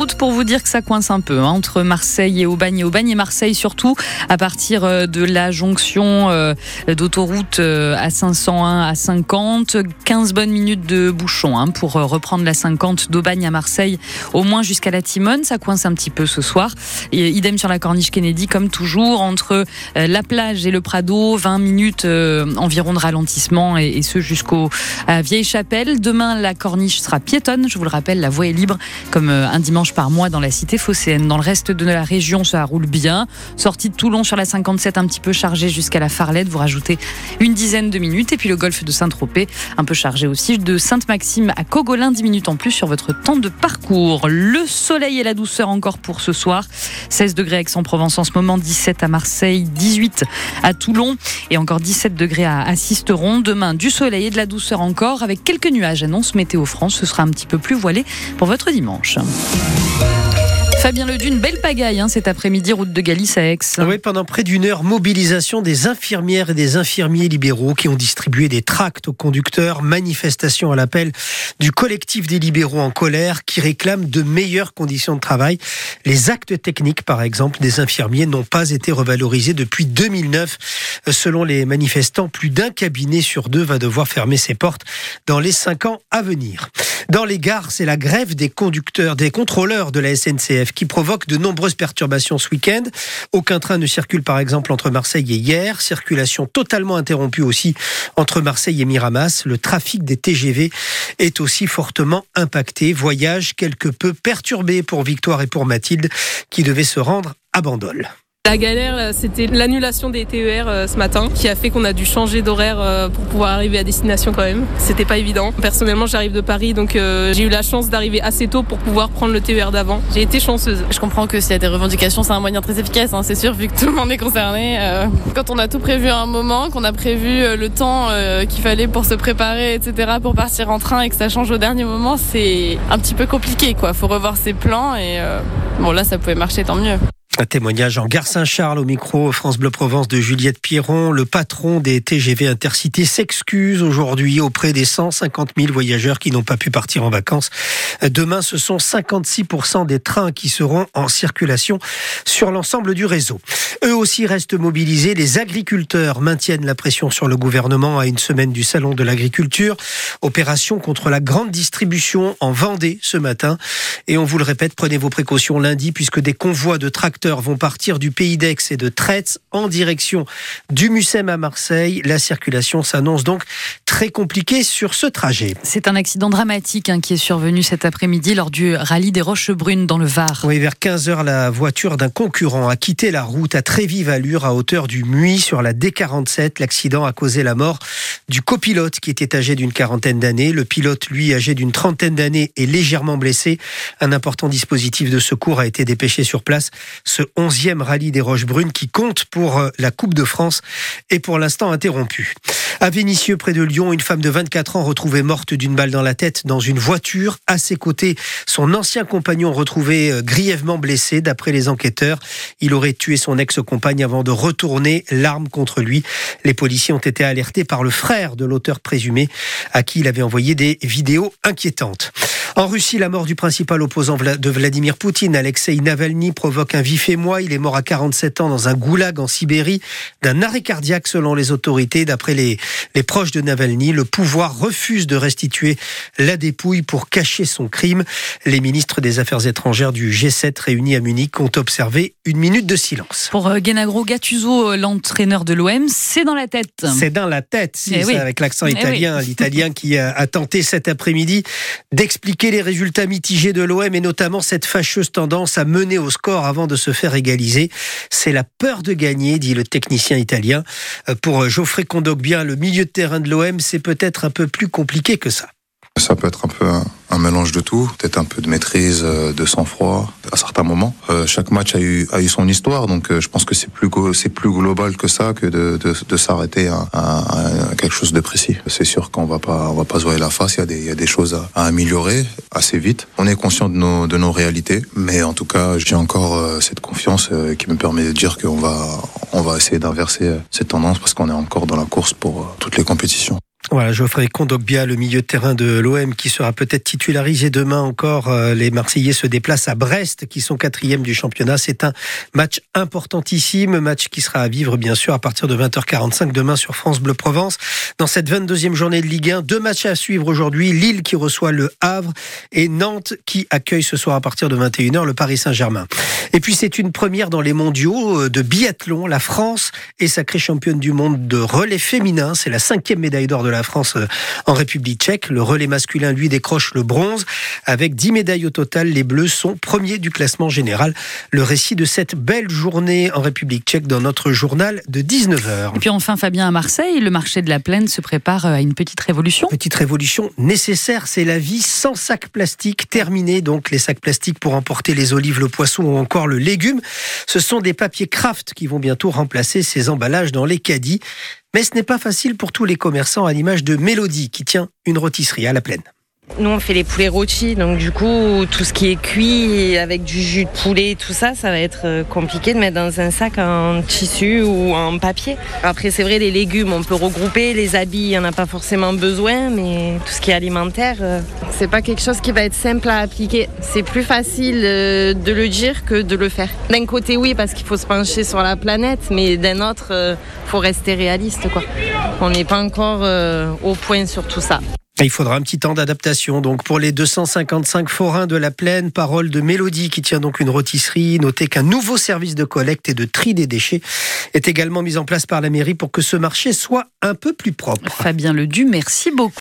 routes pour vous dire que ça coince un peu hein, entre Marseille et Aubagne et Aubagne et Marseille surtout à partir euh, de la jonction euh, d'autoroute euh, à 501 à 50. 15 bonnes minutes de bouchon hein, pour reprendre la 50 d'Aubagne à Marseille au moins jusqu'à la Timone. Ça coince un petit peu ce soir. Et idem sur la corniche Kennedy comme toujours entre la plage et le Prado. 20 minutes environ de ralentissement et, et ce jusqu'au Vieille Chapelle. Demain la corniche sera piétonne. Je vous le rappelle, la voie est libre comme un dimanche par mois dans la cité phocéenne. Dans le reste de la région, ça roule bien. Sortie de Toulon sur la 57, un petit peu chargée jusqu'à la Farlette. Vous rajoutez une dizaine de minutes. Et puis le golfe de Saint-Tropez, un peu chargé aussi. De Sainte-Maxime à Cogolin, 10 minutes en plus sur votre temps de parcours. Le soleil et la douceur encore pour ce soir. 16 degrés à Aix-en-Provence en ce moment, 17 à Marseille, 18 à Toulon et encore 17 degrés à Sisteron. Demain, du soleil et de la douceur encore avec quelques nuages, annonce Météo France. Ce sera un petit peu plus voilé pour votre dimanche. Bye. Fabien Ledune, belle pagaille hein, cet après-midi, route de Galice à Aix. Oui, pendant près d'une heure, mobilisation des infirmières et des infirmiers libéraux qui ont distribué des tracts aux conducteurs, manifestation à l'appel du collectif des libéraux en colère qui réclament de meilleures conditions de travail. Les actes techniques, par exemple, des infirmiers n'ont pas été revalorisés depuis 2009. Selon les manifestants, plus d'un cabinet sur deux va devoir fermer ses portes dans les cinq ans à venir. Dans les gares, c'est la grève des conducteurs, des contrôleurs de la SNCF qui provoque de nombreuses perturbations ce week-end. Aucun train ne circule par exemple entre Marseille et hier. Circulation totalement interrompue aussi entre Marseille et Miramas. Le trafic des TGV est aussi fortement impacté. Voyage quelque peu perturbé pour Victoire et pour Mathilde qui devaient se rendre à Bandol. La galère, c'était l'annulation des TER euh, ce matin qui a fait qu'on a dû changer d'horaire euh, pour pouvoir arriver à destination quand même. C'était pas évident. Personnellement, j'arrive de Paris, donc euh, j'ai eu la chance d'arriver assez tôt pour pouvoir prendre le TER d'avant. J'ai été chanceuse. Je comprends que s'il y a des revendications, c'est un moyen très efficace, hein, c'est sûr, vu que tout le monde est concerné. Quand on a tout prévu à un moment, qu'on a prévu le temps qu'il fallait pour se préparer, etc., pour partir en train et que ça change au dernier moment, c'est un petit peu compliqué, quoi. Faut revoir ses plans et bon, là, ça pouvait marcher, tant mieux. Un témoignage en gare Saint-Charles au micro France Bleu Provence de Juliette Pierron. Le patron des TGV Intercités s'excuse aujourd'hui auprès des 150 000 voyageurs qui n'ont pas pu partir en vacances. Demain, ce sont 56% des trains qui seront en circulation sur l'ensemble du réseau. Eux aussi restent mobilisés. Les agriculteurs maintiennent la pression sur le gouvernement à une semaine du Salon de l'agriculture. Opération contre la grande distribution en Vendée ce matin. Et on vous le répète, prenez vos précautions lundi puisque des convois de tracteurs vont partir du Pays d'Aix et de Traite en direction du Mucem à Marseille. La circulation s'annonce donc très compliquée sur ce trajet. C'est un accident dramatique hein, qui est survenu cet après-midi lors du rallye des Roches Brunes dans le Var. Oui, vers 15h, la voiture d'un concurrent a quitté la route à très vive allure à hauteur du Muy sur la D47. L'accident a causé la mort du copilote qui était âgé d'une quarantaine d'années. Le pilote, lui, âgé d'une trentaine d'années, est légèrement blessé. Un important dispositif de secours a été dépêché sur place ce 11e rallye des Roches Brunes qui compte pour euh, la Coupe de France est pour l'instant interrompu. À Vénissieux, près de Lyon, une femme de 24 ans retrouvée morte d'une balle dans la tête dans une voiture. À ses côtés, son ancien compagnon retrouvé euh, grièvement blessé. D'après les enquêteurs, il aurait tué son ex-compagne avant de retourner l'arme contre lui. Les policiers ont été alertés par le frère de l'auteur présumé à qui il avait envoyé des vidéos inquiétantes. En Russie, la mort du principal opposant de Vladimir Poutine, Alexei Navalny, provoque un vif émoi. Il est mort à 47 ans dans un goulag en Sibérie d'un arrêt cardiaque selon les autorités. D'après les, les proches de Navalny, le pouvoir refuse de restituer la dépouille pour cacher son crime. Les ministres des Affaires étrangères du G7 réunis à Munich ont observé une minute de silence. Pour euh, Gennaro Gattuso, euh, l'entraîneur de l'OM, c'est dans la tête. C'est dans la tête, si, eh avec l'accent eh italien. L'italien qui a tenté cet après-midi d'expliquer les résultats mitigés de l'OM et notamment cette fâcheuse tendance à mener au score avant de se faire égaliser. C'est la peur de gagner, dit le technicien italien. Euh, pour Geoffrey Kondogbia, le milieu de terrain de l'OM, c'est peut-être un peu plus compliqué que ça. Ça peut être un peu un, mélange de tout, peut-être un peu de maîtrise, euh, de sang-froid à certains moments. Euh, chaque match a eu, son histoire, donc euh, je pense que c'est plus global que ça que de, s'arrêter à, quelque chose de précis. C'est sûr qu'on va pas on va pas se voir la face. Il y a des, choses à, améliorer assez vite. On est conscient de nos réalités, mais en tout cas j'ai encore cette confiance qui me permet de dire qu'on va on va essayer d'inverser cette tendance parce qu'on est encore dans la course pour toutes les compétitions. Voilà, Geoffrey Kondogbia, le milieu de terrain de l'OM, qui sera peut-être titularisé demain encore. Euh, les Marseillais se déplacent à Brest, qui sont quatrième du championnat. C'est un match importantissime, match qui sera à vivre bien sûr à partir de 20h45 demain sur France Bleu Provence. Dans cette 22e journée de Ligue 1, deux matchs à suivre aujourd'hui. Lille qui reçoit le Havre et Nantes qui accueille ce soir à partir de 21h le Paris Saint-Germain. Et puis c'est une première dans les mondiaux euh, de biathlon. La France est sacrée championne du monde de relais féminin. C'est la cinquième médaille d'or de la France euh, en République tchèque. Le relais masculin, lui, décroche le bronze. Avec 10 médailles au total, les Bleus sont premiers du classement général. Le récit de cette belle journée en République tchèque dans notre journal de 19h. Et puis enfin, Fabien, à Marseille, le marché de la plaine se prépare à une petite révolution. Petite révolution nécessaire, c'est la vie sans sacs plastiques. Terminé donc les sacs plastiques pour emporter les olives, le poisson ou encore le légume. Ce sont des papiers craft qui vont bientôt remplacer ces emballages dans les caddies. Mais ce n'est pas facile pour tous les commerçants à l'image de Mélodie qui tient une rôtisserie à la plaine. Nous, on fait les poulets rôtis, donc du coup, tout ce qui est cuit avec du jus de poulet, tout ça, ça va être euh, compliqué de mettre dans un sac en tissu ou en papier. Après, c'est vrai, les légumes, on peut regrouper, les habits, il n'y en a pas forcément besoin, mais tout ce qui est alimentaire, euh, c'est pas quelque chose qui va être simple à appliquer. C'est plus facile euh, de le dire que de le faire. D'un côté, oui, parce qu'il faut se pencher sur la planète, mais d'un autre, faut rester réaliste, quoi. On n'est pas encore au point sur tout ça. Il faudra un petit temps d'adaptation. Donc pour les 255 forains de la plaine, parole de Mélodie qui tient donc une rôtisserie. Notez qu'un nouveau service de collecte et de tri des déchets est également mis en place par la mairie pour que ce marché soit un peu plus propre. Fabien Ledu, merci beaucoup.